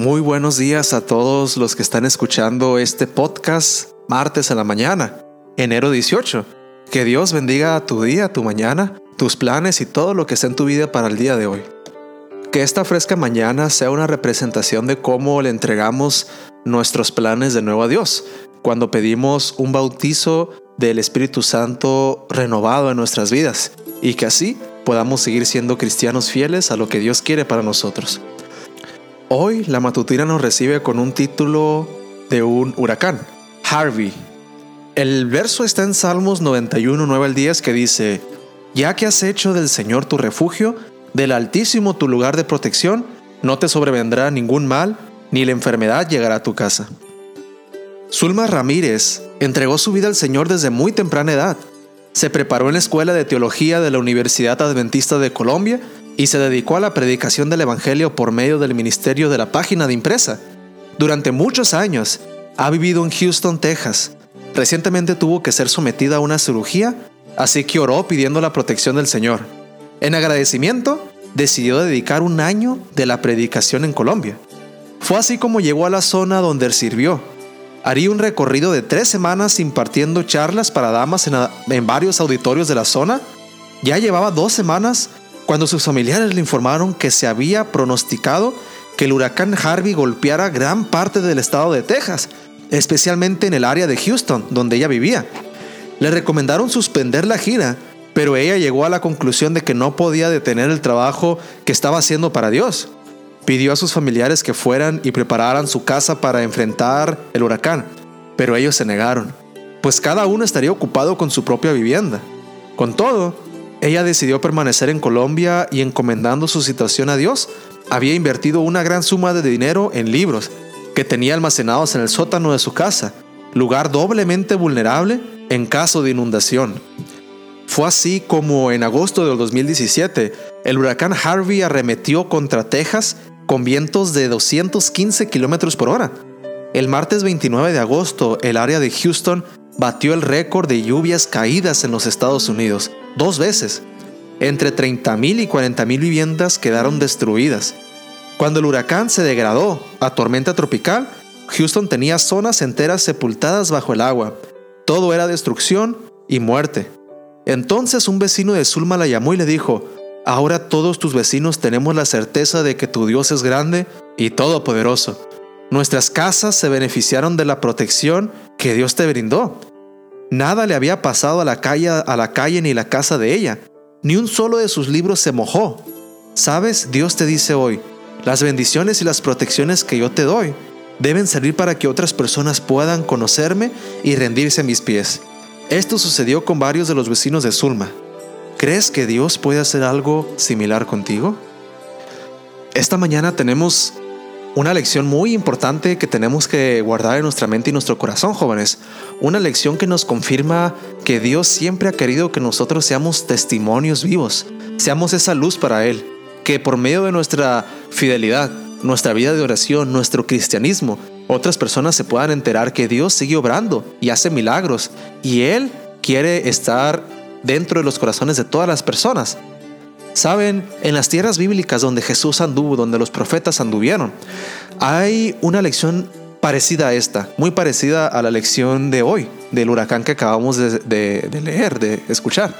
Muy buenos días a todos los que están escuchando este podcast martes en la mañana, enero 18. Que Dios bendiga tu día, tu mañana, tus planes y todo lo que está en tu vida para el día de hoy. Que esta fresca mañana sea una representación de cómo le entregamos nuestros planes de nuevo a Dios, cuando pedimos un bautizo del Espíritu Santo renovado en nuestras vidas y que así podamos seguir siendo cristianos fieles a lo que Dios quiere para nosotros. Hoy la matutina nos recibe con un título de un huracán, Harvey. El verso está en Salmos 91, 9 al 10 que dice, Ya que has hecho del Señor tu refugio, del Altísimo tu lugar de protección, no te sobrevendrá ningún mal, ni la enfermedad llegará a tu casa. Zulma Ramírez entregó su vida al Señor desde muy temprana edad. Se preparó en la Escuela de Teología de la Universidad Adventista de Colombia y se dedicó a la predicación del Evangelio por medio del ministerio de la página de impresa. Durante muchos años ha vivido en Houston, Texas. Recientemente tuvo que ser sometida a una cirugía, así que oró pidiendo la protección del Señor. En agradecimiento, decidió dedicar un año de la predicación en Colombia. Fue así como llegó a la zona donde sirvió. Haría un recorrido de tres semanas impartiendo charlas para damas en, en varios auditorios de la zona. Ya llevaba dos semanas cuando sus familiares le informaron que se había pronosticado que el huracán Harvey golpeara gran parte del estado de Texas, especialmente en el área de Houston, donde ella vivía. Le recomendaron suspender la gira, pero ella llegó a la conclusión de que no podía detener el trabajo que estaba haciendo para Dios. Pidió a sus familiares que fueran y prepararan su casa para enfrentar el huracán, pero ellos se negaron, pues cada uno estaría ocupado con su propia vivienda. Con todo, ella decidió permanecer en Colombia y encomendando su situación a Dios, había invertido una gran suma de dinero en libros que tenía almacenados en el sótano de su casa, lugar doblemente vulnerable en caso de inundación. Fue así como en agosto del 2017, el huracán Harvey arremetió contra Texas con vientos de 215 kilómetros por hora. El martes 29 de agosto, el área de Houston batió el récord de lluvias caídas en los Estados Unidos, dos veces. Entre 30.000 y 40.000 viviendas quedaron destruidas. Cuando el huracán se degradó a tormenta tropical, Houston tenía zonas enteras sepultadas bajo el agua. Todo era destrucción y muerte. Entonces un vecino de Zulma la llamó y le dijo, Ahora todos tus vecinos tenemos la certeza de que tu Dios es grande y todopoderoso. Nuestras casas se beneficiaron de la protección que Dios te brindó. Nada le había pasado a la calle, a la calle ni la casa de ella. Ni un solo de sus libros se mojó. Sabes, Dios te dice hoy, las bendiciones y las protecciones que yo te doy deben servir para que otras personas puedan conocerme y rendirse a mis pies. Esto sucedió con varios de los vecinos de Zulma. ¿Crees que Dios puede hacer algo similar contigo? Esta mañana tenemos una lección muy importante que tenemos que guardar en nuestra mente y nuestro corazón, jóvenes. Una lección que nos confirma que Dios siempre ha querido que nosotros seamos testimonios vivos, seamos esa luz para Él, que por medio de nuestra fidelidad, nuestra vida de oración, nuestro cristianismo, otras personas se puedan enterar que Dios sigue obrando y hace milagros y Él quiere estar dentro de los corazones de todas las personas. Saben, en las tierras bíblicas donde Jesús anduvo, donde los profetas anduvieron, hay una lección parecida a esta, muy parecida a la lección de hoy, del huracán que acabamos de, leer, de escuchar.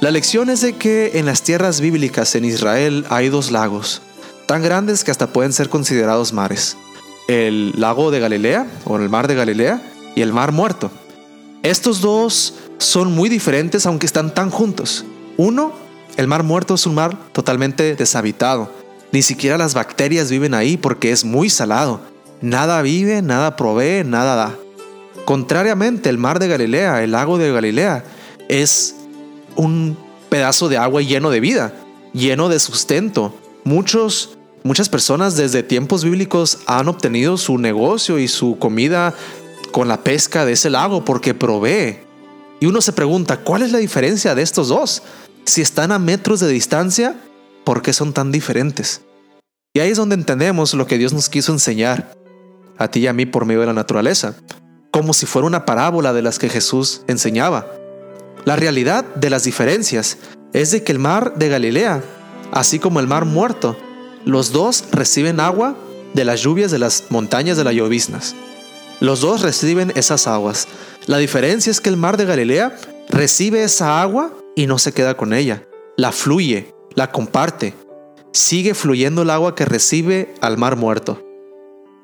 La lección es de que en las tierras bíblicas en Israel hay dos lagos, tan grandes que hasta pueden ser considerados mares. El lago de Galilea, o el mar de Galilea, y el mar muerto. Estos dos son muy diferentes aunque están tan juntos. Uno el mar muerto es un mar totalmente deshabitado. Ni siquiera las bacterias viven ahí porque es muy salado. Nada vive, nada provee, nada da. Contrariamente, el mar de Galilea, el lago de Galilea, es un pedazo de agua lleno de vida, lleno de sustento. Muchos, muchas personas desde tiempos bíblicos han obtenido su negocio y su comida con la pesca de ese lago porque provee. Y uno se pregunta, ¿cuál es la diferencia de estos dos? Si están a metros de distancia, ¿por qué son tan diferentes? Y ahí es donde entendemos lo que Dios nos quiso enseñar, a ti y a mí por medio de la naturaleza, como si fuera una parábola de las que Jesús enseñaba. La realidad de las diferencias es de que el mar de Galilea, así como el mar muerto, los dos reciben agua de las lluvias de las montañas de las lloviznas. Los dos reciben esas aguas. La diferencia es que el mar de Galilea recibe esa agua y no se queda con ella. La fluye, la comparte. Sigue fluyendo el agua que recibe al mar muerto.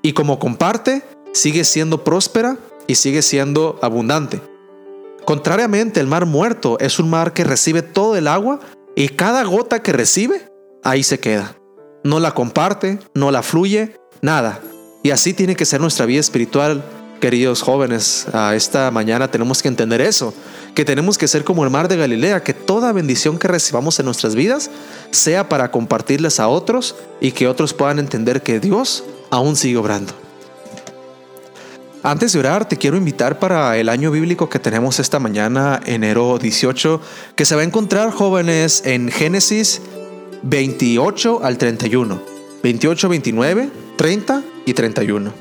Y como comparte, sigue siendo próspera y sigue siendo abundante. Contrariamente, el mar muerto es un mar que recibe todo el agua y cada gota que recibe, ahí se queda. No la comparte, no la fluye, nada. Y así tiene que ser nuestra vida espiritual, queridos jóvenes. A esta mañana tenemos que entender eso, que tenemos que ser como el mar de Galilea, que toda bendición que recibamos en nuestras vidas sea para compartirles a otros y que otros puedan entender que Dios aún sigue obrando. Antes de orar, te quiero invitar para el año bíblico que tenemos esta mañana, enero 18, que se va a encontrar jóvenes en Génesis 28 al 31, 28, 29, 30 y 31.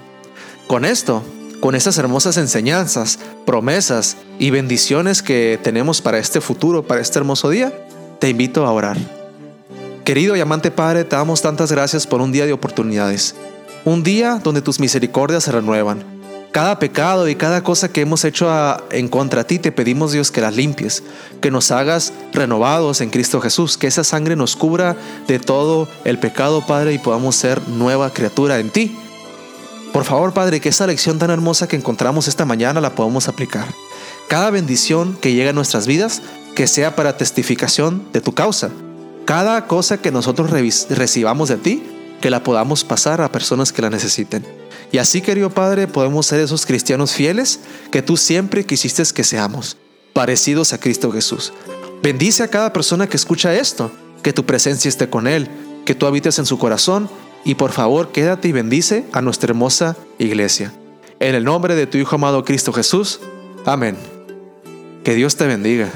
Con esto, con estas hermosas enseñanzas, promesas y bendiciones que tenemos para este futuro, para este hermoso día, te invito a orar. Querido y amante Padre, te damos tantas gracias por un día de oportunidades, un día donde tus misericordias se renuevan cada pecado y cada cosa que hemos hecho en contra de ti, te pedimos Dios que las limpies, que nos hagas renovados en Cristo Jesús, que esa sangre nos cubra de todo el pecado, Padre, y podamos ser nueva criatura en ti. Por favor, Padre, que esa lección tan hermosa que encontramos esta mañana la podamos aplicar. Cada bendición que llega a nuestras vidas, que sea para testificación de tu causa. Cada cosa que nosotros recibamos de ti, que la podamos pasar a personas que la necesiten. Y así, querido Padre, podemos ser esos cristianos fieles que tú siempre quisiste que seamos, parecidos a Cristo Jesús. Bendice a cada persona que escucha esto, que tu presencia esté con él, que tú habites en su corazón y por favor quédate y bendice a nuestra hermosa iglesia. En el nombre de tu Hijo amado Cristo Jesús. Amén. Que Dios te bendiga.